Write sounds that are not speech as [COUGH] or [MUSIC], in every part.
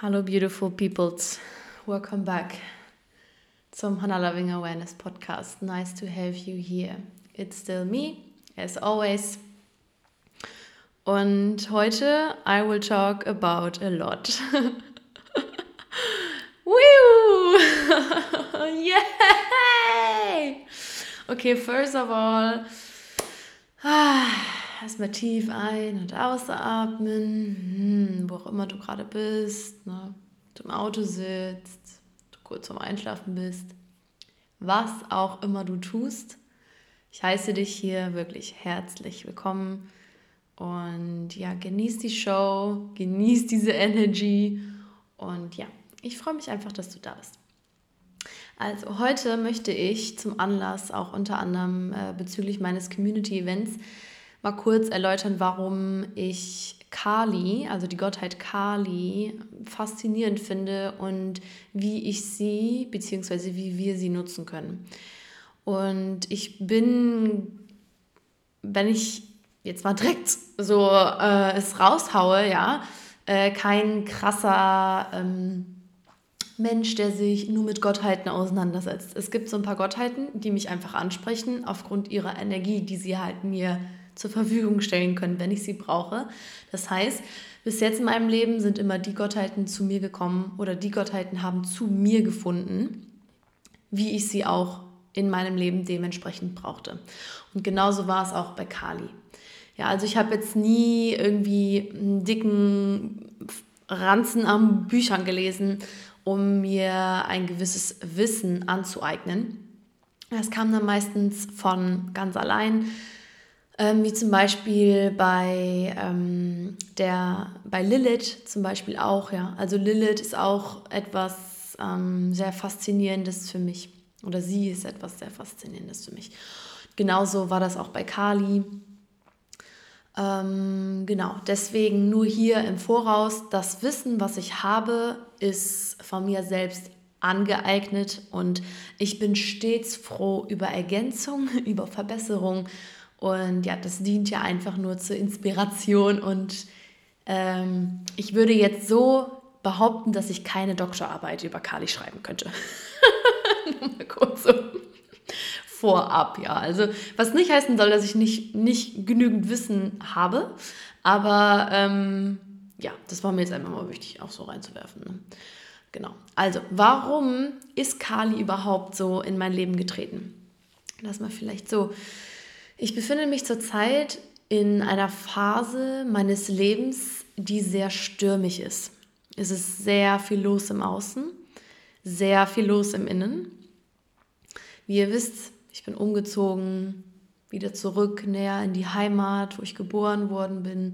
Hallo beautiful peoples, welcome back zum Hannah Loving Awareness Podcast. Nice to have you here. It's still me, as always. Und heute I will talk about a lot. [LAUGHS] Woo! [LAUGHS] Yay! Okay, first of all, [SIGHS] erstmal tief ein- und ausatmen, hm, wo auch immer du gerade bist, ne? du im Auto sitzt, du kurz vorm Einschlafen bist, was auch immer du tust. Ich heiße dich hier wirklich herzlich willkommen und ja, genieß die Show, genieß diese Energy und ja, ich freue mich einfach, dass du da bist. Also heute möchte ich zum Anlass auch unter anderem äh, bezüglich meines Community Events mal kurz erläutern, warum ich Kali, also die Gottheit Kali, faszinierend finde und wie ich sie bzw. wie wir sie nutzen können. Und ich bin, wenn ich jetzt mal direkt so äh, es raushaue, ja, äh, kein krasser ähm, Mensch, der sich nur mit Gottheiten auseinandersetzt. Es gibt so ein paar Gottheiten, die mich einfach ansprechen, aufgrund ihrer Energie, die sie halt mir zur Verfügung stellen können, wenn ich sie brauche. Das heißt, bis jetzt in meinem Leben sind immer die Gottheiten zu mir gekommen oder die Gottheiten haben zu mir gefunden, wie ich sie auch in meinem Leben dementsprechend brauchte. Und genauso war es auch bei Kali. Ja, also ich habe jetzt nie irgendwie einen dicken Ranzen an Büchern gelesen, um mir ein gewisses Wissen anzueignen. Das kam dann meistens von ganz allein ähm, wie zum Beispiel bei, ähm, der, bei Lilith zum Beispiel auch, ja. Also Lilith ist auch etwas ähm, sehr Faszinierendes für mich. Oder sie ist etwas sehr Faszinierendes für mich. Genauso war das auch bei Kali. Ähm, genau, deswegen nur hier im Voraus, das Wissen, was ich habe, ist von mir selbst angeeignet und ich bin stets froh über Ergänzung, [LAUGHS] über Verbesserung und ja, das dient ja einfach nur zur Inspiration. Und ähm, ich würde jetzt so behaupten, dass ich keine Doktorarbeit über Kali schreiben könnte. [LAUGHS] nur mal kurz so vorab, ja. Also, was nicht heißen soll, dass ich nicht, nicht genügend Wissen habe. Aber ähm, ja, das war mir jetzt einfach mal wichtig, auch so reinzuwerfen. Ne? Genau. Also, warum ist Kali überhaupt so in mein Leben getreten? Lass mal vielleicht so ich befinde mich zurzeit in einer Phase meines Lebens, die sehr stürmisch ist. Es ist sehr viel los im Außen, sehr viel los im Innen. Wie ihr wisst, ich bin umgezogen, wieder zurück, näher in die Heimat, wo ich geboren worden bin.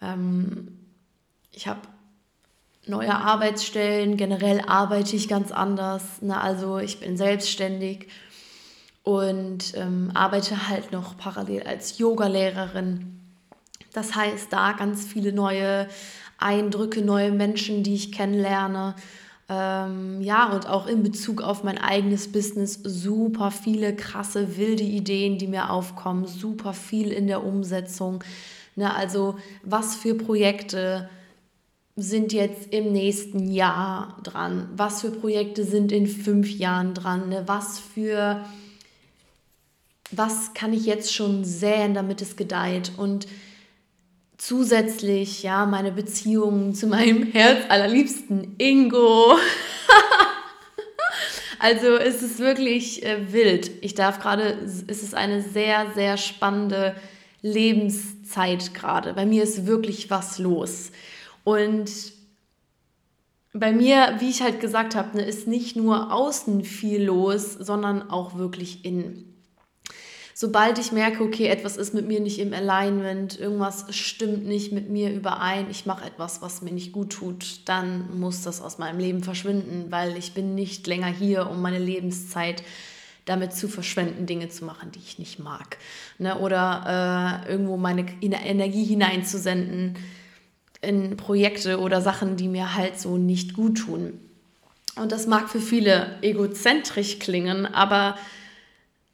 Ähm, ich habe neue Arbeitsstellen, generell arbeite ich ganz anders. Na, also ich bin selbstständig und ähm, arbeite halt noch parallel als Yogalehrerin. Das heißt, da ganz viele neue Eindrücke, neue Menschen, die ich kennenlerne. Ähm, ja, und auch in Bezug auf mein eigenes Business super viele krasse, wilde Ideen, die mir aufkommen, super viel in der Umsetzung. Ne, also was für Projekte sind jetzt im nächsten Jahr dran? Was für Projekte sind in fünf Jahren dran? Ne? Was für was kann ich jetzt schon säen, damit es gedeiht und zusätzlich ja meine Beziehung [LAUGHS] zu meinem Herz allerliebsten Ingo. [LAUGHS] also es ist wirklich äh, wild. Ich darf gerade, es ist eine sehr, sehr spannende Lebenszeit gerade. Bei mir ist wirklich was los. Und bei mir, wie ich halt gesagt habe, ne, ist nicht nur außen viel los, sondern auch wirklich innen sobald ich merke, okay, etwas ist mit mir nicht im Alignment, irgendwas stimmt nicht mit mir überein, ich mache etwas, was mir nicht gut tut, dann muss das aus meinem Leben verschwinden, weil ich bin nicht länger hier, um meine Lebenszeit damit zu verschwenden, Dinge zu machen, die ich nicht mag. Ne? Oder äh, irgendwo meine Energie hineinzusenden in Projekte oder Sachen, die mir halt so nicht gut tun. Und das mag für viele egozentrisch klingen, aber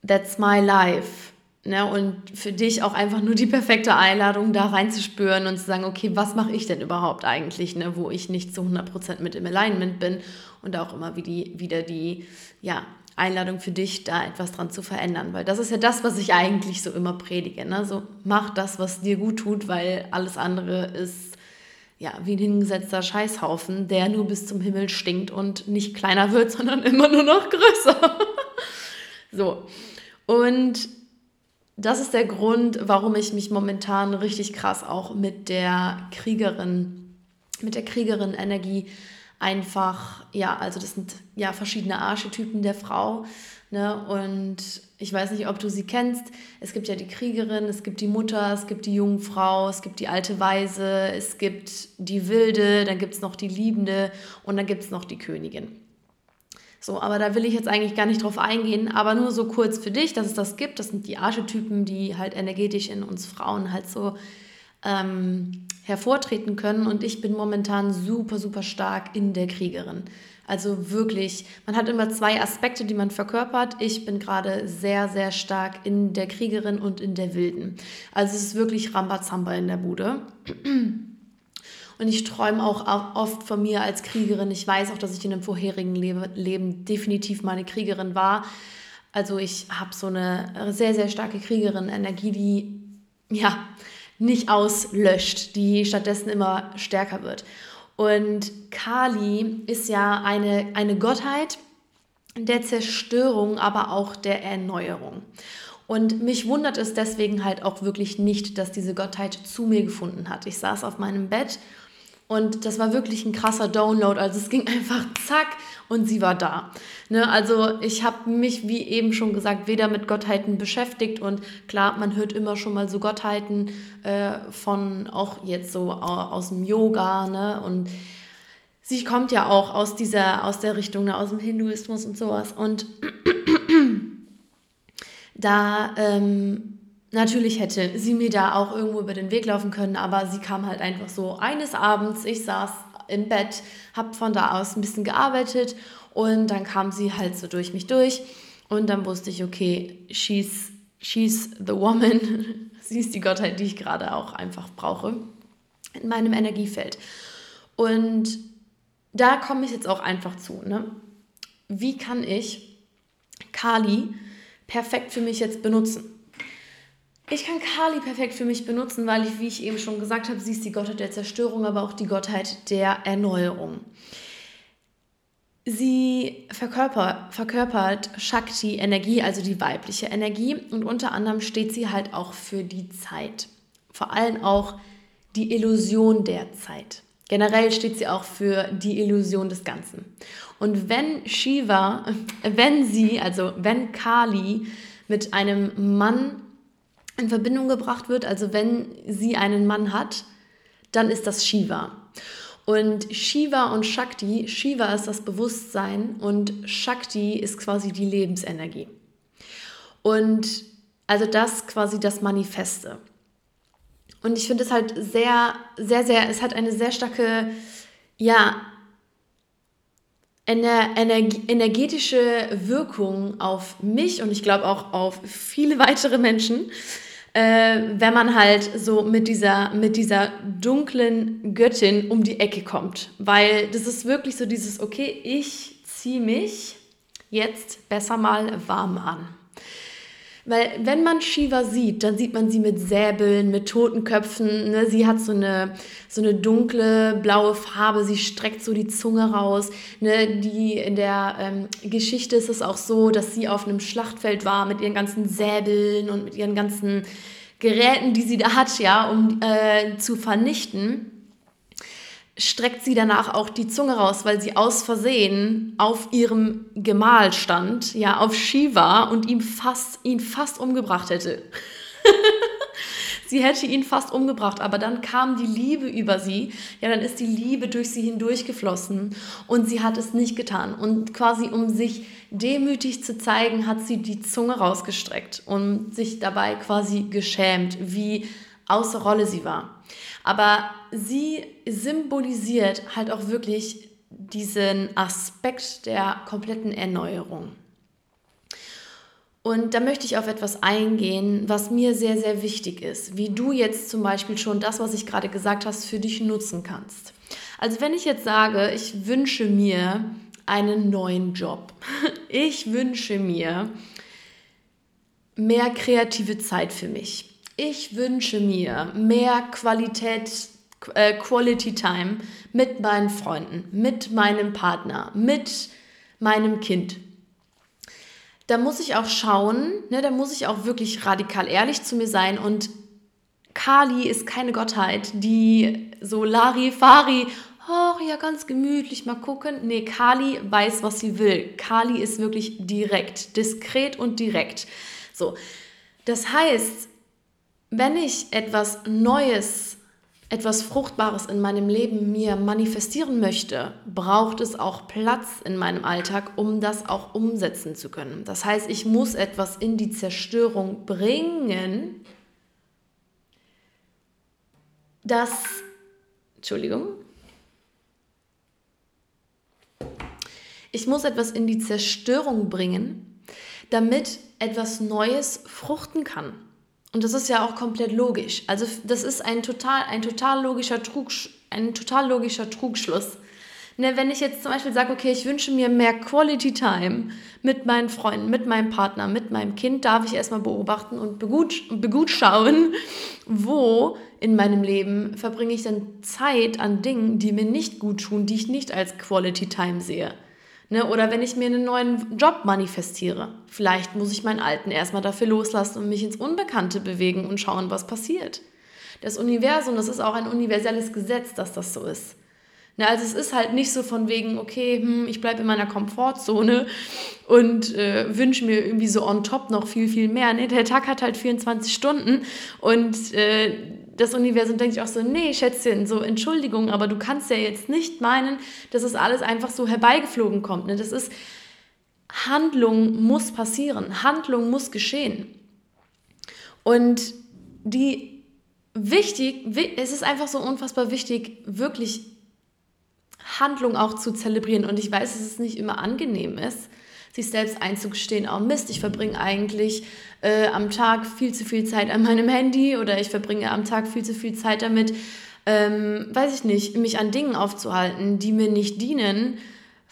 that's my life. Ne, und für dich auch einfach nur die perfekte Einladung, da reinzuspüren und zu sagen, okay, was mache ich denn überhaupt eigentlich, ne, wo ich nicht zu 100% mit im Alignment bin und auch immer wie die, wieder die ja, Einladung für dich, da etwas dran zu verändern. Weil das ist ja das, was ich eigentlich so immer predige. Ne? So, mach das, was dir gut tut, weil alles andere ist ja wie ein hingesetzter Scheißhaufen, der nur bis zum Himmel stinkt und nicht kleiner wird, [LAUGHS] sondern immer nur noch größer. So. Und das ist der Grund, warum ich mich momentan richtig krass auch mit der Kriegerin, mit der Kriegerin-Energie einfach, ja, also das sind ja verschiedene Archetypen der Frau. Ne? Und ich weiß nicht, ob du sie kennst. Es gibt ja die Kriegerin, es gibt die Mutter, es gibt die Jungfrau, es gibt die alte Weise, es gibt die Wilde, dann gibt es noch die Liebende und dann gibt es noch die Königin. So, aber da will ich jetzt eigentlich gar nicht drauf eingehen, aber nur so kurz für dich, dass es das gibt. Das sind die Archetypen, die halt energetisch in uns Frauen halt so ähm, hervortreten können. Und ich bin momentan super, super stark in der Kriegerin. Also wirklich, man hat immer zwei Aspekte, die man verkörpert. Ich bin gerade sehr, sehr stark in der Kriegerin und in der Wilden. Also es ist wirklich Rambazamba in der Bude. [CLEARS THROAT] Und ich träume auch oft von mir als Kriegerin. Ich weiß auch, dass ich in einem vorherigen Leben definitiv meine Kriegerin war. Also ich habe so eine sehr, sehr starke Kriegerin-Energie, die ja nicht auslöscht, die stattdessen immer stärker wird. Und Kali ist ja eine, eine Gottheit der Zerstörung, aber auch der Erneuerung. Und mich wundert es deswegen halt auch wirklich nicht, dass diese Gottheit zu mir gefunden hat. Ich saß auf meinem Bett und das war wirklich ein krasser Download. Also es ging [LAUGHS] einfach zack und sie war da. Ne? Also ich habe mich, wie eben schon gesagt, weder mit Gottheiten beschäftigt. Und klar, man hört immer schon mal so Gottheiten äh, von auch jetzt so aus dem Yoga. Ne? Und sie kommt ja auch aus dieser, aus der Richtung, ne? aus dem Hinduismus und sowas. Und [CLEARS THROAT] da ähm, Natürlich hätte sie mir da auch irgendwo über den Weg laufen können, aber sie kam halt einfach so eines Abends, ich saß im Bett, habe von da aus ein bisschen gearbeitet und dann kam sie halt so durch mich durch und dann wusste ich, okay, she's, she's the woman, [LAUGHS] sie ist die Gottheit, die ich gerade auch einfach brauche in meinem Energiefeld. Und da komme ich jetzt auch einfach zu. Ne? Wie kann ich Kali perfekt für mich jetzt benutzen? Ich kann Kali perfekt für mich benutzen, weil ich, wie ich eben schon gesagt habe, sie ist die Gottheit der Zerstörung, aber auch die Gottheit der Erneuerung. Sie verkörpert, verkörpert Shakti Energie, also die weibliche Energie, und unter anderem steht sie halt auch für die Zeit. Vor allem auch die Illusion der Zeit. Generell steht sie auch für die Illusion des Ganzen. Und wenn Shiva, [LAUGHS] wenn sie, also wenn Kali mit einem Mann in Verbindung gebracht wird. Also wenn sie einen Mann hat, dann ist das Shiva. Und Shiva und Shakti, Shiva ist das Bewusstsein und Shakti ist quasi die Lebensenergie. Und also das quasi das Manifeste. Und ich finde es halt sehr, sehr, sehr, es hat eine sehr starke, ja, eine energetische Wirkung auf mich und ich glaube auch auf viele [LAUGHS] weitere Menschen, äh, wenn man halt so mit dieser, mit dieser dunklen Göttin um die Ecke kommt. Weil das ist wirklich so dieses, okay, ich ziehe mich jetzt besser mal warm an. Weil wenn man Shiva sieht, dann sieht man sie mit Säbeln, mit Totenköpfen. Ne? Sie hat so eine, so eine dunkle blaue Farbe, sie streckt so die Zunge raus. Ne? Die, in der ähm, Geschichte ist es auch so, dass sie auf einem Schlachtfeld war mit ihren ganzen Säbeln und mit ihren ganzen Geräten, die sie da hat, ja, um äh, zu vernichten streckt sie danach auch die Zunge raus, weil sie aus Versehen auf ihrem Gemahl stand, ja, auf Shiva und ihn fast, ihn fast umgebracht hätte. [LAUGHS] sie hätte ihn fast umgebracht, aber dann kam die Liebe über sie, ja, dann ist die Liebe durch sie hindurchgeflossen und sie hat es nicht getan. Und quasi um sich demütig zu zeigen, hat sie die Zunge rausgestreckt und sich dabei quasi geschämt, wie außer Rolle sie war. Aber sie symbolisiert halt auch wirklich diesen Aspekt der kompletten Erneuerung. Und da möchte ich auf etwas eingehen, was mir sehr, sehr wichtig ist, wie du jetzt zum Beispiel schon das, was ich gerade gesagt hast, für dich nutzen kannst. Also wenn ich jetzt sage, ich wünsche mir einen neuen Job, [LAUGHS] ich wünsche mir mehr kreative Zeit für mich, ich wünsche mir mehr Qualität, äh, Quality Time mit meinen Freunden, mit meinem Partner, mit meinem Kind da muss ich auch schauen, ne, da muss ich auch wirklich radikal ehrlich zu mir sein und Kali ist keine Gottheit, die so Larifari, oh ja, ganz gemütlich mal gucken. Nee, Kali weiß, was sie will. Kali ist wirklich direkt, diskret und direkt. So, das heißt, wenn ich etwas Neues etwas Fruchtbares in meinem Leben mir manifestieren möchte, braucht es auch Platz in meinem Alltag, um das auch umsetzen zu können. Das heißt, ich muss etwas in die Zerstörung bringen, das, Entschuldigung, ich muss etwas in die Zerstörung bringen, damit etwas Neues fruchten kann. Und das ist ja auch komplett logisch. Also das ist ein total, ein total logischer Trugsch ein total logischer Trugschluss. Ne, wenn ich jetzt zum Beispiel sage, okay, ich wünsche mir mehr Quality Time mit meinen Freunden, mit meinem Partner, mit meinem Kind, darf ich erstmal beobachten und begut, begutauen, wo in meinem Leben verbringe ich dann Zeit an Dingen, die mir nicht gut tun, die ich nicht als Quality Time sehe. Ne? Oder wenn ich mir einen neuen Job manifestiere. Vielleicht muss ich meinen alten erstmal dafür loslassen und mich ins Unbekannte bewegen und schauen, was passiert. Das Universum, das ist auch ein universelles Gesetz, dass das so ist. Ne? Also es ist halt nicht so von wegen, okay, hm, ich bleibe in meiner Komfortzone und äh, wünsche mir irgendwie so on top noch viel, viel mehr. Ne? Der Tag hat halt 24 Stunden und äh, das Universum denkt sich auch so, nee, Schätzchen, so Entschuldigung, aber du kannst ja jetzt nicht meinen, dass es alles einfach so herbeigeflogen kommt. Ne? Das ist, Handlung muss passieren, Handlung muss geschehen. Und die wichtig, es ist einfach so unfassbar wichtig, wirklich Handlung auch zu zelebrieren. Und ich weiß, dass es nicht immer angenehm ist, sich selbst einzugestehen, oh Mist, ich verbringe eigentlich äh, am Tag viel zu viel Zeit an meinem Handy oder ich verbringe am Tag viel zu viel Zeit damit, ähm, weiß ich nicht, mich an Dingen aufzuhalten, die mir nicht dienen.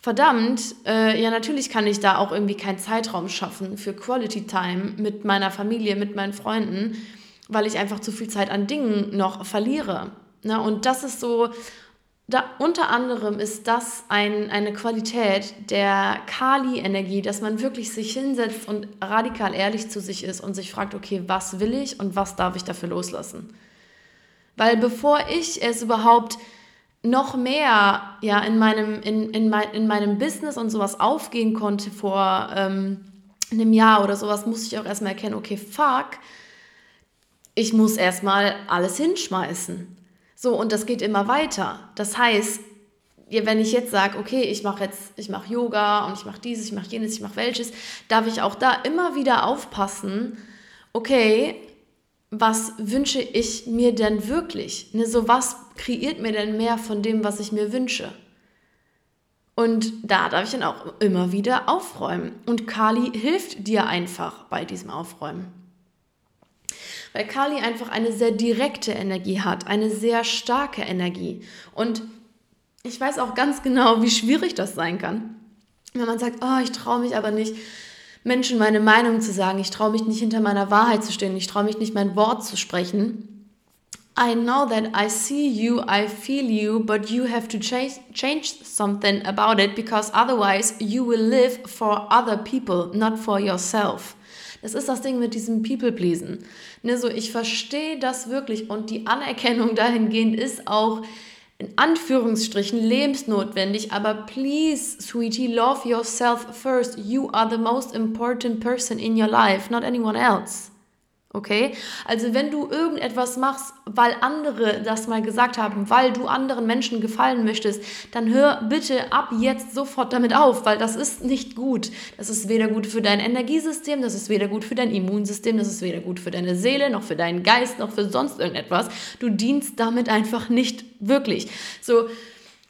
Verdammt, äh, ja, natürlich kann ich da auch irgendwie keinen Zeitraum schaffen für Quality Time mit meiner Familie, mit meinen Freunden, weil ich einfach zu viel Zeit an Dingen noch verliere. Na, und das ist so da, unter anderem ist das ein, eine Qualität der Kali-Energie, dass man wirklich sich hinsetzt und radikal ehrlich zu sich ist und sich fragt, okay, was will ich und was darf ich dafür loslassen? Weil bevor ich es überhaupt noch mehr ja, in, meinem, in, in, mein, in meinem Business und sowas aufgehen konnte vor ähm, einem Jahr oder sowas, muss ich auch erstmal erkennen, okay, fuck, ich muss erstmal alles hinschmeißen. So, und das geht immer weiter. Das heißt, wenn ich jetzt sage, okay, ich mache jetzt, ich mache Yoga und ich mache dieses, ich mache jenes, ich mache welches, darf ich auch da immer wieder aufpassen, okay, was wünsche ich mir denn wirklich? Ne, so was kreiert mir denn mehr von dem, was ich mir wünsche? Und da darf ich dann auch immer wieder aufräumen. Und Kali hilft dir einfach bei diesem Aufräumen weil Kali einfach eine sehr direkte Energie hat, eine sehr starke Energie. Und ich weiß auch ganz genau, wie schwierig das sein kann. Wenn man sagt, oh, ich traue mich aber nicht, Menschen meine Meinung zu sagen, ich traue mich nicht hinter meiner Wahrheit zu stehen, ich traue mich nicht mein Wort zu sprechen. I know that I see you, I feel you, but you have to change, change something about it because otherwise you will live for other people, not for yourself. Das ist das Ding mit diesem People-Pleasen. Ne, so, ich verstehe das wirklich und die Anerkennung dahingehend ist auch in Anführungsstrichen lebensnotwendig, aber please, sweetie, love yourself first. You are the most important person in your life, not anyone else. Okay? Also wenn du irgendetwas machst, weil andere das mal gesagt haben, weil du anderen Menschen gefallen möchtest, dann hör bitte ab jetzt sofort damit auf, weil das ist nicht gut. Das ist weder gut für dein Energiesystem, das ist weder gut für dein Immunsystem, das ist weder gut für deine Seele, noch für deinen Geist, noch für sonst irgendetwas. Du dienst damit einfach nicht wirklich. So,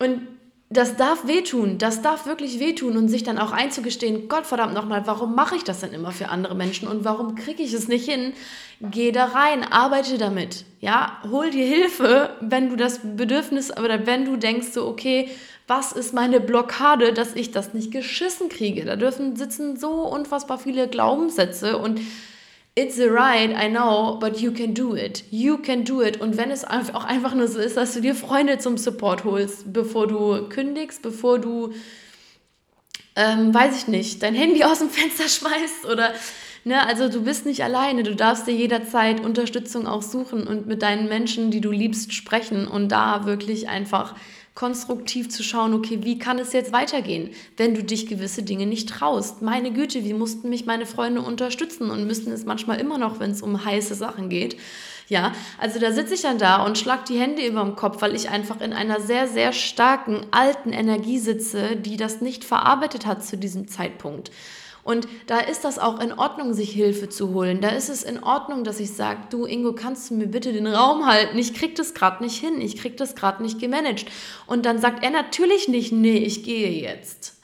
und das darf wehtun, das darf wirklich wehtun und sich dann auch einzugestehen, Gott verdammt nochmal, warum mache ich das denn immer für andere Menschen und warum kriege ich es nicht hin? Geh da rein, arbeite damit, ja, hol dir Hilfe, wenn du das Bedürfnis oder wenn du denkst so, okay, was ist meine Blockade, dass ich das nicht geschissen kriege? Da dürfen sitzen so unfassbar viele Glaubenssätze und It's the right, I know, but you can do it. You can do it. Und wenn es auch einfach nur so ist, dass du dir Freunde zum Support holst, bevor du kündigst, bevor du, ähm, weiß ich nicht, dein Handy [LAUGHS] aus dem Fenster schmeißt oder, ne, also du bist nicht alleine. Du darfst dir jederzeit Unterstützung auch suchen und mit deinen Menschen, die du liebst, sprechen und da wirklich einfach konstruktiv zu schauen, okay, wie kann es jetzt weitergehen, wenn du dich gewisse Dinge nicht traust? Meine Güte, wie mussten mich meine Freunde unterstützen und müssten es manchmal immer noch, wenn es um heiße Sachen geht. Ja, also da sitze ich dann da und schlag die Hände über dem Kopf, weil ich einfach in einer sehr, sehr starken alten Energie sitze, die das nicht verarbeitet hat zu diesem Zeitpunkt. Und da ist das auch in Ordnung, sich Hilfe zu holen. Da ist es in Ordnung, dass ich sage, du Ingo, kannst du mir bitte den Raum halten? Ich krieg das gerade nicht hin, ich krieg das gerade nicht gemanagt. Und dann sagt er natürlich nicht, nee, ich gehe jetzt.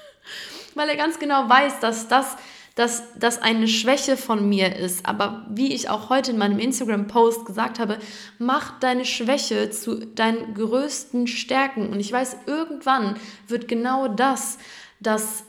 [LAUGHS] Weil er ganz genau weiß, dass das dass das eine Schwäche von mir ist. Aber wie ich auch heute in meinem Instagram-Post gesagt habe, mach deine Schwäche zu deinen größten Stärken. Und ich weiß, irgendwann wird genau das, das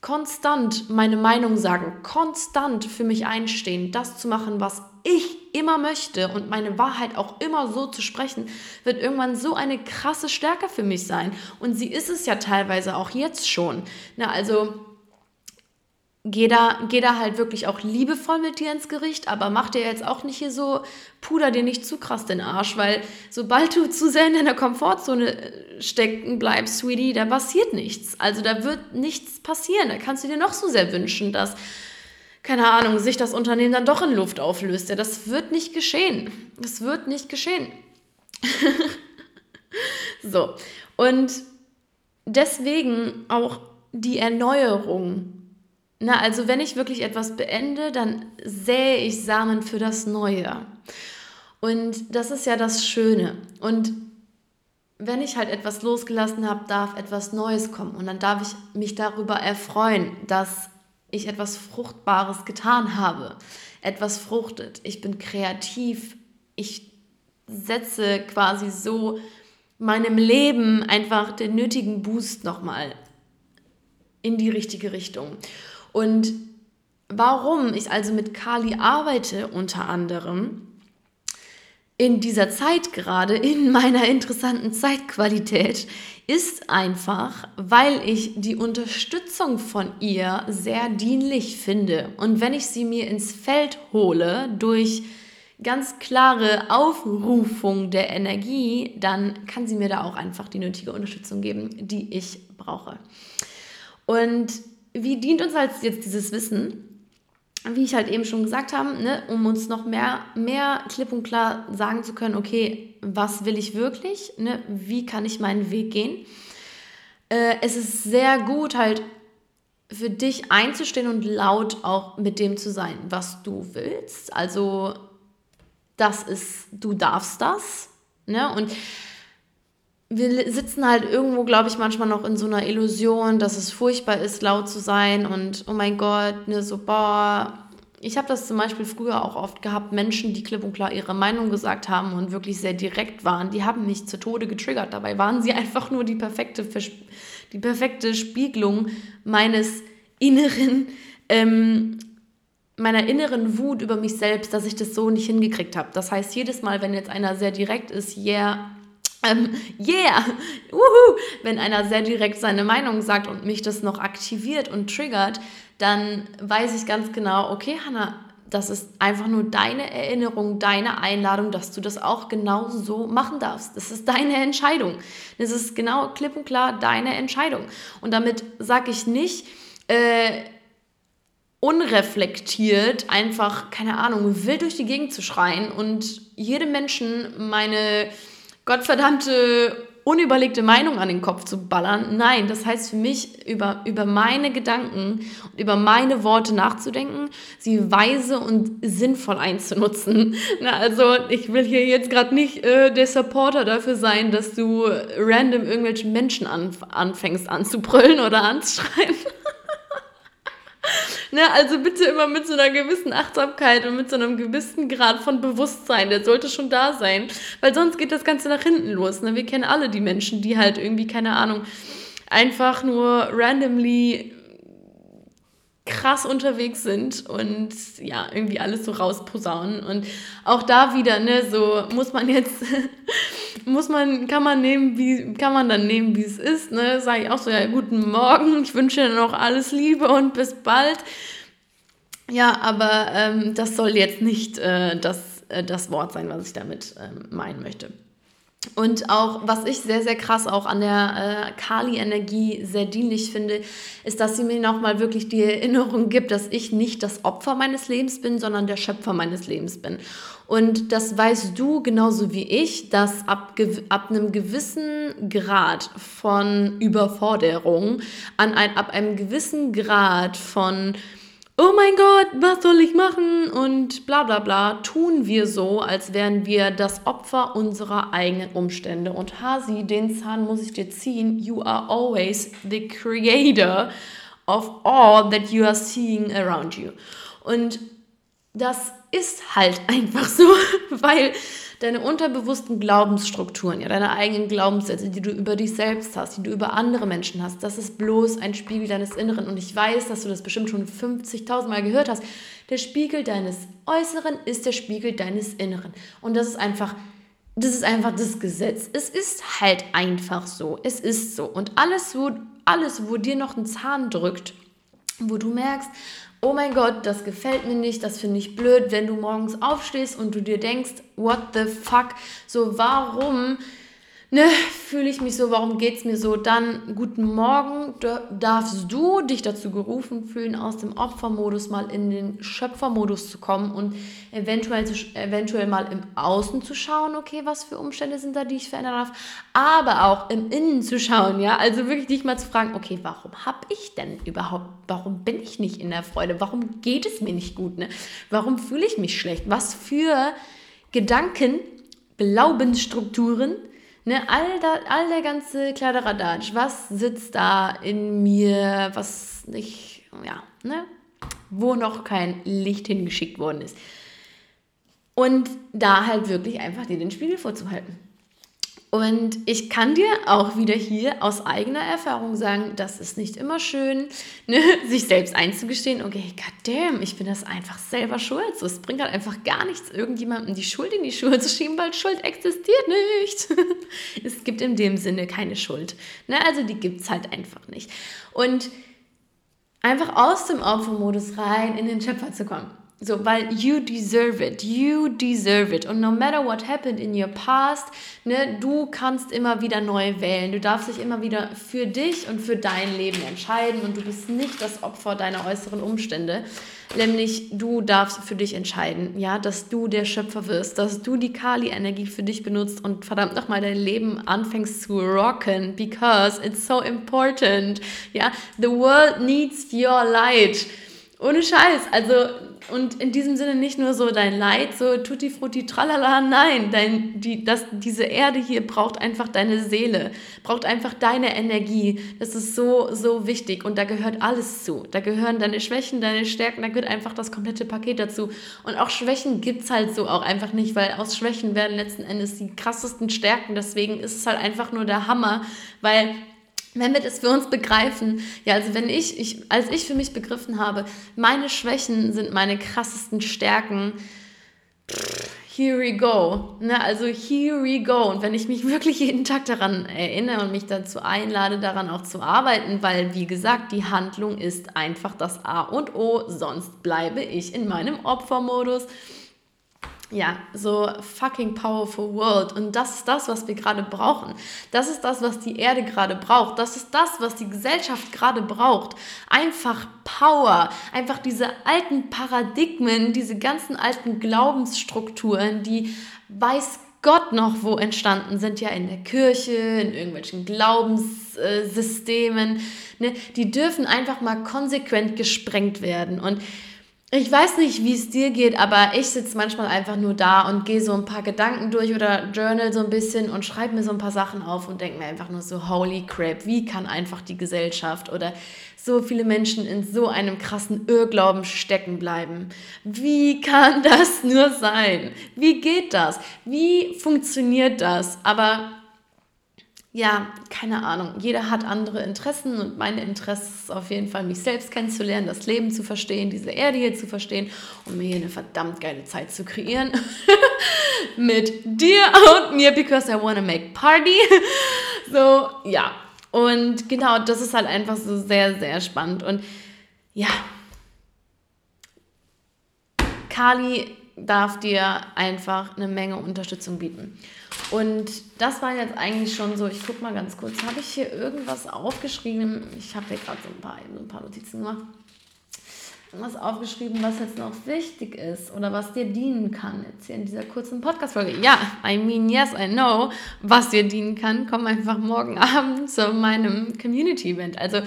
konstant meine Meinung sagen, konstant für mich einstehen, das zu machen, was ich immer möchte und meine Wahrheit auch immer so zu sprechen, wird irgendwann so eine krasse Stärke für mich sein. Und sie ist es ja teilweise auch jetzt schon. Na, also geh da, geh da halt wirklich auch liebevoll mit dir ins Gericht, aber mach dir jetzt auch nicht hier so, puder dir nicht zu krass den Arsch, weil sobald du zu sehr in deiner Komfortzone äh, stecken bleibst, Sweetie, da passiert nichts. Also da wird nichts passieren. Da kannst du dir noch so sehr wünschen, dass, keine Ahnung, sich das Unternehmen dann doch in Luft auflöst. Ja, das wird nicht geschehen. Das wird nicht geschehen. [LAUGHS] so. Und deswegen auch die Erneuerung na, also wenn ich wirklich etwas beende, dann sähe ich Samen für das Neue. Und das ist ja das Schöne. Und wenn ich halt etwas losgelassen habe, darf etwas Neues kommen. Und dann darf ich mich darüber erfreuen, dass ich etwas Fruchtbares getan habe. Etwas fruchtet. Ich bin kreativ. Ich setze quasi so meinem Leben einfach den nötigen Boost nochmal in die richtige Richtung. Und warum ich also mit Kali arbeite, unter anderem, in dieser Zeit gerade, in meiner interessanten Zeitqualität, ist einfach, weil ich die Unterstützung von ihr sehr dienlich finde. Und wenn ich sie mir ins Feld hole durch ganz klare Aufrufung der Energie, dann kann sie mir da auch einfach die nötige Unterstützung geben, die ich brauche. Und wie dient uns halt jetzt dieses Wissen? Wie ich halt eben schon gesagt habe, ne, um uns noch mehr, mehr klipp und klar sagen zu können, okay, was will ich wirklich? Ne, wie kann ich meinen Weg gehen? Äh, es ist sehr gut, halt für dich einzustehen und laut auch mit dem zu sein, was du willst. Also, das ist, du darfst das. Ne? Und wir sitzen halt irgendwo, glaube ich, manchmal noch in so einer Illusion, dass es furchtbar ist, laut zu sein und oh mein Gott, ne, so, boah. Ich habe das zum Beispiel früher auch oft gehabt, Menschen, die klipp und klar ihre Meinung gesagt haben und wirklich sehr direkt waren, die haben mich zu Tode getriggert. Dabei waren sie [LAUGHS] einfach nur die perfekte, die perfekte Spiegelung meines inneren, ähm, meiner inneren Wut über mich selbst, dass ich das so nicht hingekriegt habe. Das heißt, jedes Mal, wenn jetzt einer sehr direkt ist, yeah, ähm, yeah, Uhu. wenn einer sehr direkt seine Meinung sagt und mich das noch aktiviert und triggert, dann weiß ich ganz genau, okay, Hannah, das ist einfach nur deine Erinnerung, deine Einladung, dass du das auch genau so machen darfst. Das ist deine Entscheidung. Das ist genau klipp und klar deine Entscheidung. Und damit sage ich nicht, äh, unreflektiert einfach, keine Ahnung, wild durch die Gegend zu schreien und jedem Menschen meine gottverdammte unüberlegte Meinung an den Kopf zu ballern. Nein, das heißt für mich, über, über meine Gedanken und über meine Worte nachzudenken, sie weise und sinnvoll einzunutzen. [LAUGHS] Na, also ich will hier jetzt gerade nicht äh, der Supporter dafür sein, dass du random irgendwelche Menschen an, anfängst anzubrüllen oder anzuschreien. Ne, also bitte immer mit so einer gewissen Achtsamkeit und mit so einem gewissen Grad von Bewusstsein. Der sollte schon da sein. Weil sonst geht das Ganze nach hinten los. Ne? Wir kennen alle die Menschen, die halt irgendwie, keine Ahnung, einfach nur randomly krass unterwegs sind und ja, irgendwie alles so rausposaunen. Und auch da wieder, ne, so muss man jetzt, [LAUGHS] muss man, kann man nehmen, wie, kann man dann nehmen, wie es ist, ne, sage ich auch so, ja, guten Morgen, ich wünsche dir noch alles Liebe und bis bald. Ja, aber ähm, das soll jetzt nicht äh, das, äh, das Wort sein, was ich damit ähm, meinen möchte. Und auch, was ich sehr, sehr krass auch an der äh, Kali-Energie sehr dienlich finde, ist, dass sie mir nochmal wirklich die Erinnerung gibt, dass ich nicht das Opfer meines Lebens bin, sondern der Schöpfer meines Lebens bin. Und das weißt du genauso wie ich, dass ab, ab einem gewissen Grad von Überforderung, an ein, ab einem gewissen Grad von oh mein Gott, was soll ich machen? Und bla bla bla, tun wir so, als wären wir das Opfer unserer eigenen Umstände. Und Hasi, den Zahn muss ich dir ziehen. You are always the creator of all that you are seeing around you. Und das ist halt [LAUGHS] einfach so, weil deine unterbewussten Glaubensstrukturen, ja, deine eigenen Glaubenssätze, die du über dich selbst hast, die du über andere Menschen hast, das ist bloß ein Spiegel deines Inneren. Und ich weiß, dass du das bestimmt schon 50.000 Mal gehört hast. Der Spiegel deines Äußeren ist der Spiegel deines Inneren. Und das ist einfach das ist einfach das Gesetz. Es ist halt einfach so. Es ist so. Und alles, wo, alles, wo dir noch ein Zahn drückt, wo du merkst, oh mein Gott, das gefällt mir nicht, das finde ich blöd, wenn du morgens aufstehst und du dir denkst, what the fuck, so warum ne, fühle ich mich so, warum geht es mir so, dann guten Morgen, darfst du dich dazu gerufen fühlen, aus dem Opfermodus mal in den Schöpfermodus zu kommen und eventuell, eventuell mal im Außen zu schauen, okay, was für Umstände sind da, die ich verändern darf, aber auch im Innen zu schauen, ja, also wirklich dich mal zu fragen, okay, warum habe ich denn überhaupt, warum bin ich nicht in der Freude, warum geht es mir nicht gut, ne? warum fühle ich mich schlecht, was für Gedanken, Glaubensstrukturen, Ne, all, da, all der ganze Kladderadatsch, was sitzt da in mir, was nicht, ja, ne, wo noch kein Licht hingeschickt worden ist. Und da halt wirklich einfach dir den Spiegel vorzuhalten. Und ich kann dir auch wieder hier aus eigener Erfahrung sagen, das ist nicht immer schön, ne? [LAUGHS] sich selbst einzugestehen, okay, goddamn, ich bin das einfach selber schuld. So, es bringt halt einfach gar nichts, irgendjemandem die Schuld in die Schuhe zu schieben, weil Schuld existiert nicht. [LAUGHS] es gibt in dem Sinne keine Schuld. Ne? Also die gibt es halt einfach nicht. Und einfach aus dem Opfermodus rein in den Schöpfer zu kommen. So, weil you deserve it. You deserve it. Und no matter what happened in your past, ne, du kannst immer wieder neu wählen. Du darfst dich immer wieder für dich und für dein Leben entscheiden und du bist nicht das Opfer deiner äußeren Umstände. Nämlich du darfst für dich entscheiden, ja, dass du der Schöpfer wirst, dass du die Kali-Energie für dich benutzt und verdammt nochmal dein Leben anfängst zu rocken, because it's so important. Ja, the world needs your light. Ohne Scheiß. Also und in diesem Sinne nicht nur so dein Leid, so tutti frutti tralala, nein, dein, die, das, diese Erde hier braucht einfach deine Seele, braucht einfach deine Energie. Das ist so, so wichtig und da gehört alles zu. Da gehören deine Schwächen, deine Stärken, da gehört einfach das komplette Paket dazu. Und auch Schwächen gibt es halt so auch einfach nicht, weil aus Schwächen werden letzten Endes die krassesten Stärken. Deswegen ist es halt einfach nur der Hammer, weil wenn wir das für uns begreifen, ja, also wenn ich, ich, als ich für mich begriffen habe, meine Schwächen sind meine krassesten Stärken, here we go. Ne? Also here we go. Und wenn ich mich wirklich jeden Tag daran erinnere und mich dazu einlade, daran auch zu arbeiten, weil, wie gesagt, die Handlung ist einfach das A und O, sonst bleibe ich in meinem Opfermodus ja, so fucking powerful world. Und das ist das, was wir gerade brauchen. Das ist das, was die Erde gerade braucht. Das ist das, was die Gesellschaft gerade braucht. Einfach Power. Einfach diese alten Paradigmen, diese ganzen alten Glaubensstrukturen, die weiß Gott noch wo entstanden sind, ja in der Kirche, in irgendwelchen Glaubenssystemen, ne, die dürfen einfach mal konsequent gesprengt werden. Und ich weiß nicht, wie es dir geht, aber ich sitze manchmal einfach nur da und gehe so ein paar Gedanken durch oder journal so ein bisschen und schreibe mir so ein paar Sachen auf und denke mir einfach nur so, holy crap, wie kann einfach die Gesellschaft oder so viele Menschen in so einem krassen Irrglauben stecken bleiben? Wie kann das nur sein? Wie geht das? Wie funktioniert das? Aber ja, keine Ahnung. Jeder hat andere Interessen und meine Interesse ist auf jeden Fall, mich selbst kennenzulernen, das Leben zu verstehen, diese Erde hier zu verstehen und mir hier eine verdammt geile Zeit zu kreieren. [LAUGHS] Mit dir und mir, because I wanna make party. [LAUGHS] so, ja. Und genau, das ist halt einfach so sehr, sehr spannend. Und ja, Kali darf dir einfach eine Menge Unterstützung bieten. Und das war jetzt eigentlich schon so, ich gucke mal ganz kurz, habe ich hier irgendwas aufgeschrieben? Ich habe hier gerade so ein paar, so ein paar Notizen gemacht. Irgendwas aufgeschrieben, was jetzt noch wichtig ist oder was dir dienen kann, jetzt hier in dieser kurzen Podcast-Folge. Ja, I mean, yes, I know, was dir dienen kann. Komm einfach morgen [LAUGHS] Abend zu meinem Community-Event. Also,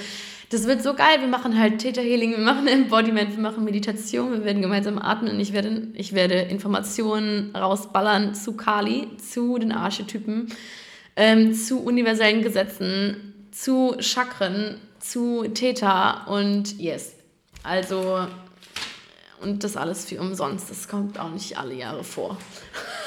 das wird so geil. Wir machen halt Theta Healing, wir machen [LAUGHS] Embodiment, wir machen Meditation, wir werden gemeinsam atmen. Ich werde, ich werde Informationen rausballern zu Kali, zu den Archetypen, ähm, zu universellen Gesetzen, zu Chakren, zu Theta und yes. Also, und das alles für umsonst. Das kommt auch nicht alle Jahre vor. [LAUGHS]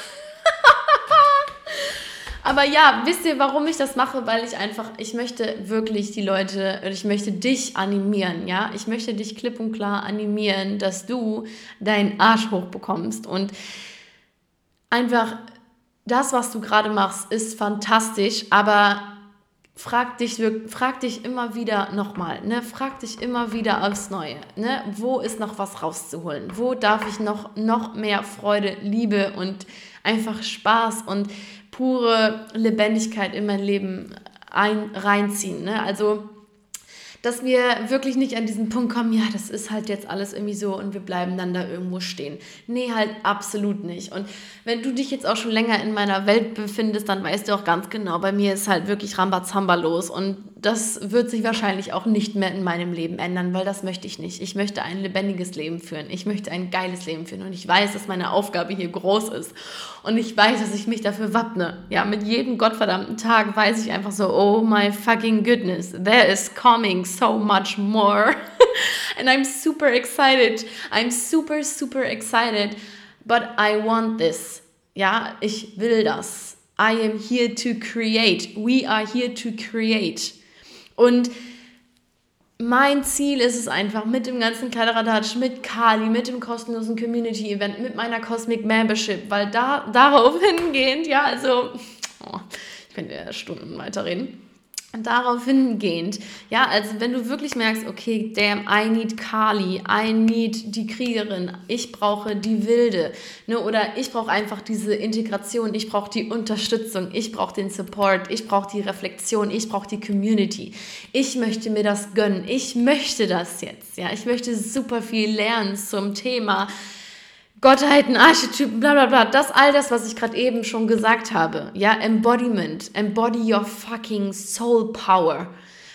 Aber ja, wisst ihr, warum ich das mache? Weil ich einfach, ich möchte wirklich die Leute, ich möchte dich animieren, ja? Ich möchte dich klipp und klar animieren, dass du deinen Arsch hochbekommst. Und einfach das, was du gerade machst, ist fantastisch, aber frag dich, frag dich immer wieder nochmal, ne? frag dich immer wieder aufs Neue, ne? wo ist noch was rauszuholen, wo darf ich noch, noch mehr Freude, Liebe und einfach Spaß und pure Lebendigkeit in mein Leben ein, reinziehen. Ne? Also, dass wir wirklich nicht an diesen Punkt kommen, ja, das ist halt jetzt alles irgendwie so und wir bleiben dann da irgendwo stehen. Nee, halt absolut nicht. Und wenn du dich jetzt auch schon länger in meiner Welt befindest, dann weißt du auch ganz genau, bei mir ist halt wirklich Rambazamba los und das wird sich wahrscheinlich auch nicht mehr in meinem Leben ändern, weil das möchte ich nicht. Ich möchte ein lebendiges Leben führen. Ich möchte ein geiles Leben führen. Und ich weiß, dass meine Aufgabe hier groß ist. Und ich weiß, dass ich mich dafür wappne. Ja, mit jedem gottverdammten Tag weiß ich einfach so, oh my fucking goodness, there is coming so much more. [LAUGHS] And I'm super excited. I'm super, super excited. But I want this. Ja, ich will das. I am here to create. We are here to create. Und mein Ziel ist es einfach, mit dem ganzen Kleideradatsch, mit Kali, mit dem kostenlosen Community-Event, mit meiner Cosmic Membership, weil da darauf [LAUGHS] hingehend, ja, also, oh, ich könnte ja Stunden weiterreden darauf hingehend, ja, also wenn du wirklich merkst, okay, damn, I need Kali, I need die Kriegerin, ich brauche die Wilde, ne, oder ich brauche einfach diese Integration, ich brauche die Unterstützung, ich brauche den Support, ich brauche die Reflexion, ich brauche die Community, ich möchte mir das gönnen, ich möchte das jetzt, ja, ich möchte super viel lernen zum Thema Gottheiten, Archetypen, bla bla bla, das all das, was ich gerade eben schon gesagt habe. Ja, Embodiment, embody your fucking soul power.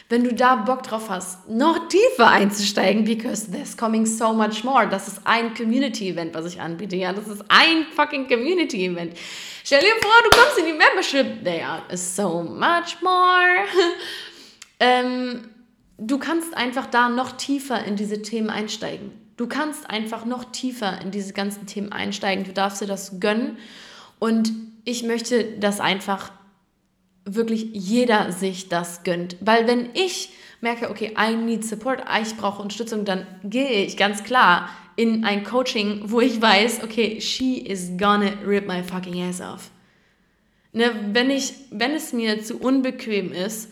Wenn du da Bock drauf hast, noch tiefer einzusteigen, because there's coming so much more. Das ist ein Community-Event, was ich anbiete. Ja, das ist ein fucking Community-Event. Stell dir vor, du kommst in die Membership. There is so much more. [LAUGHS] ähm, du kannst einfach da noch tiefer in diese Themen einsteigen. Du kannst einfach noch tiefer in diese ganzen Themen einsteigen. Du darfst dir das gönnen. Und ich möchte, dass einfach wirklich jeder sich das gönnt. Weil wenn ich merke, okay, I need support, ich brauche Unterstützung, dann gehe ich ganz klar in ein Coaching, wo ich weiß, okay, she is gonna rip my fucking ass off. Ne, wenn, ich, wenn es mir zu unbequem ist,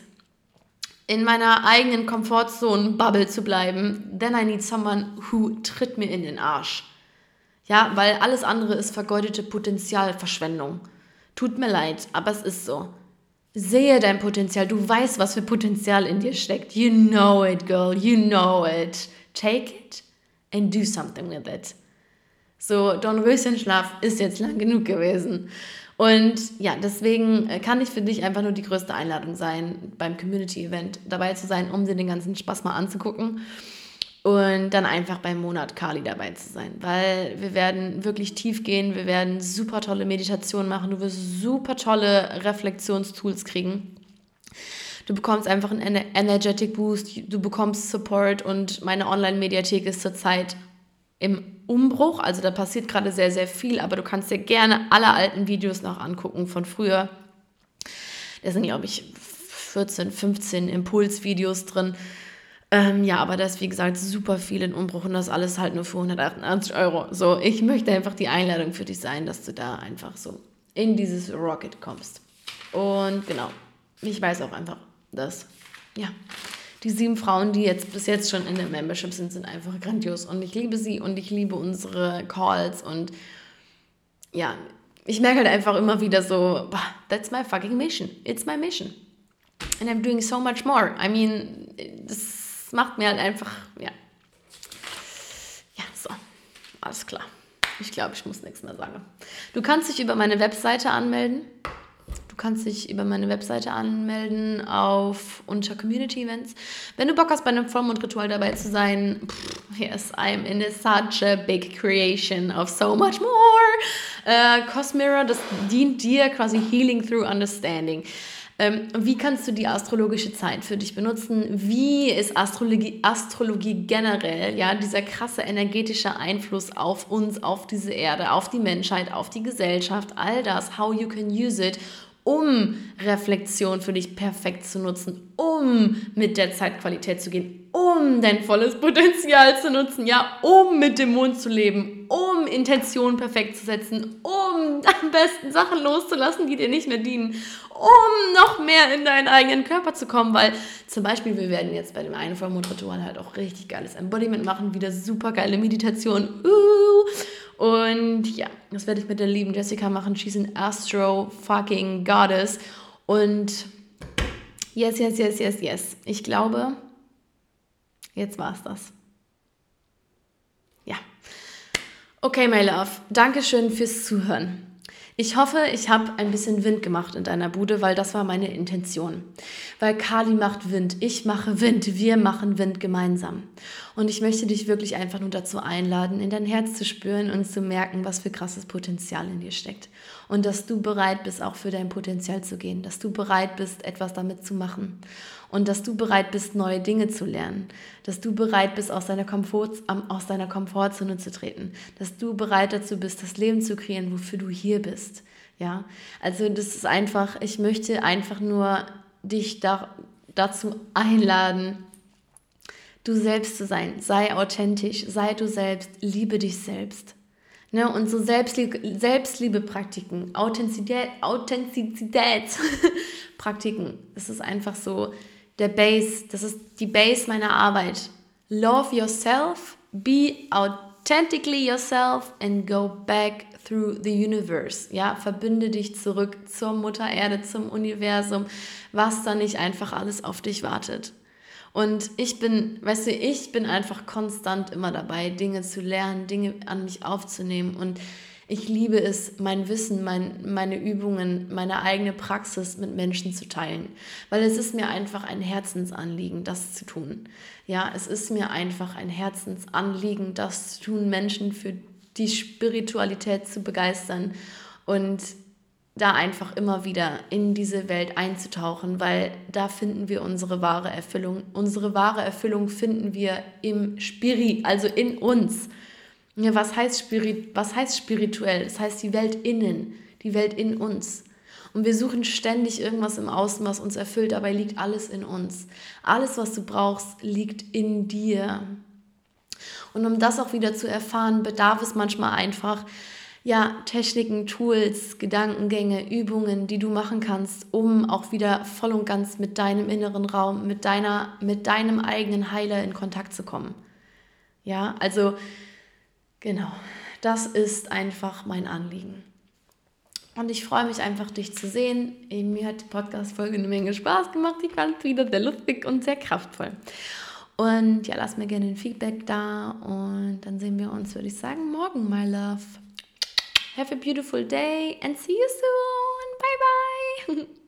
in meiner eigenen Komfortzone-Bubble zu bleiben, then I need someone who tritt mir in den Arsch. Ja, weil alles andere ist vergeudete Potenzialverschwendung. Tut mir leid, aber es ist so. Sehe dein Potenzial. Du weißt, was für Potenzial in dir steckt. You know it, girl. You know it. Take it and do something with it. So, Dornröschenschlaf ist jetzt lang genug gewesen. Und ja, deswegen äh, kann ich für dich einfach nur die größte Einladung sein, beim Community-Event dabei zu sein, um dir den ganzen Spaß mal anzugucken und dann einfach beim Monat Kali dabei zu sein, weil wir werden wirklich tief gehen, wir werden super tolle Meditationen machen, du wirst super tolle Reflexionstools kriegen. Du bekommst einfach einen Energetic Boost, du bekommst Support und meine Online-Mediathek ist zurzeit im Umbruch. Also da passiert gerade sehr, sehr viel, aber du kannst dir gerne alle alten Videos noch angucken von früher. Da sind, glaube ich, 14, 15 Impulsvideos drin ähm, ja, aber das ist wie gesagt super viel in Umbruch und das alles halt nur für 188 Euro. So, ich möchte einfach die Einladung für dich sein, dass du da einfach so in dieses Rocket kommst. Und genau, ich weiß auch einfach, dass, ja, die sieben Frauen, die jetzt bis jetzt schon in der Membership sind, sind einfach grandios. Und ich liebe sie und ich liebe unsere Calls und ja, ich merke halt einfach immer wieder so, that's my fucking mission. It's my mission. And I'm doing so much more. I mean, das macht mir halt einfach, ja. Ja, so. Alles klar. Ich glaube, ich muss nichts mehr sagen. Du kannst dich über meine Webseite anmelden. Kannst dich über meine Webseite anmelden auf unter Community Events. Wenn du Bock hast, bei einem Vollmondritual dabei zu sein, pff, yes, I'm in such a big creation of so much more. Äh, Cosmira, das dient dir quasi Healing through Understanding. Ähm, wie kannst du die astrologische Zeit für dich benutzen? Wie ist Astrologie, Astrologie generell, ja, dieser krasse energetische Einfluss auf uns, auf diese Erde, auf die Menschheit, auf die Gesellschaft, all das, how you can use it, um Reflexion für dich perfekt zu nutzen, um mit der Zeitqualität zu gehen, um dein volles Potenzial zu nutzen, ja, um mit dem Mond zu leben, um Intentionen perfekt zu setzen, um am besten Sachen loszulassen, die dir nicht mehr dienen, um noch mehr in deinen eigenen Körper zu kommen, weil zum Beispiel wir werden jetzt bei dem einen Vollmondritual halt auch richtig geiles Embodiment machen, wieder super geile Meditation, uh, und ja, das werde ich mit der lieben Jessica machen. She's an Astro fucking Goddess. Und yes, yes, yes, yes, yes. Ich glaube, jetzt war es das. Ja. Okay, my love. Dankeschön fürs Zuhören. Ich hoffe, ich habe ein bisschen Wind gemacht in deiner Bude, weil das war meine Intention. Weil Kali macht Wind, ich mache Wind, wir machen Wind gemeinsam. Und ich möchte dich wirklich einfach nur dazu einladen, in dein Herz zu spüren und zu merken, was für krasses Potenzial in dir steckt. Und dass du bereit bist, auch für dein Potenzial zu gehen, dass du bereit bist, etwas damit zu machen und dass du bereit bist, neue Dinge zu lernen, dass du bereit bist, aus deiner, Komfort, aus deiner Komfortzone zu treten, dass du bereit dazu bist, das Leben zu kreieren, wofür du hier bist. Ja, also das ist einfach, ich möchte einfach nur dich da, dazu einladen, du selbst zu sein. Sei authentisch, sei du selbst, liebe dich selbst. Ne, und so Selbstliebe, Selbstliebe-Praktiken, Authentizität, Authentizität-Praktiken, das ist einfach so, der Base, das ist die Base meiner Arbeit. Love yourself, be authentically yourself and go back through the universe. Ja, verbinde dich zurück zur Mutter Erde, zum Universum, was da nicht einfach alles auf dich wartet. Und ich bin, weißt du, ich bin einfach konstant immer dabei, Dinge zu lernen, Dinge an mich aufzunehmen und ich liebe es, mein Wissen, mein, meine Übungen, meine eigene Praxis mit Menschen zu teilen, weil es ist mir einfach ein Herzensanliegen, das zu tun. Ja, es ist mir einfach ein Herzensanliegen, das zu tun, Menschen für die Spiritualität zu begeistern und da einfach immer wieder in diese Welt einzutauchen, weil da finden wir unsere wahre Erfüllung. Unsere wahre Erfüllung finden wir im Spirit, also in uns. Ja, was heißt, Spirit, was heißt spirituell? Das heißt die Welt innen, die Welt in uns. Und wir suchen ständig irgendwas im Außen, was uns erfüllt. Dabei liegt alles in uns. Alles, was du brauchst, liegt in dir. Und um das auch wieder zu erfahren, bedarf es manchmal einfach ja, Techniken, Tools, Gedankengänge, Übungen, die du machen kannst, um auch wieder voll und ganz mit deinem inneren Raum, mit deiner, mit deinem eigenen Heiler in Kontakt zu kommen. Ja, also Genau, das ist einfach mein Anliegen. Und ich freue mich einfach, dich zu sehen. Mir hat die Podcast-Folge eine Menge Spaß gemacht. Ich fand es wieder sehr lustig und sehr kraftvoll. Und ja, lass mir gerne ein Feedback da. Und dann sehen wir uns, würde ich sagen, morgen, my love. Have a beautiful day and see you soon. Bye, bye. [LAUGHS]